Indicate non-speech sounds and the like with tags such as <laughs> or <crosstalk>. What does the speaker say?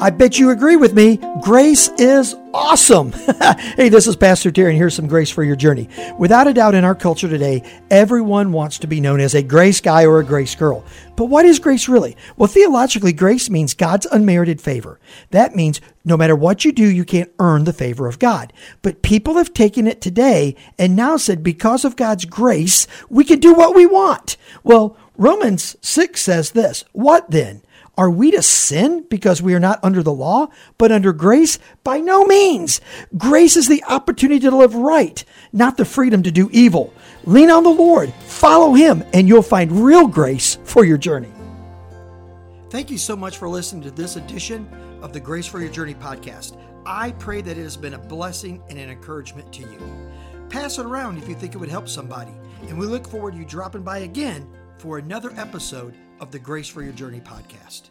I bet you agree with me. Grace is awesome. <laughs> hey, this is Pastor Terry, and here's some grace for your journey. Without a doubt, in our culture today, everyone wants to be known as a grace guy or a grace girl. But what is grace really? Well, theologically, grace means God's unmerited favor. That means no matter what you do, you can't earn the favor of God. But people have taken it today and now said because of God's grace, we can do what we want. Well, Romans 6 says this What then? Are we to sin because we are not under the law, but under grace? By no means. Grace is the opportunity to live right, not the freedom to do evil. Lean on the Lord, follow Him, and you'll find real grace for your journey. Thank you so much for listening to this edition of the Grace for Your Journey podcast. I pray that it has been a blessing and an encouragement to you. Pass it around if you think it would help somebody, and we look forward to you dropping by again for another episode of the Grace for Your Journey podcast.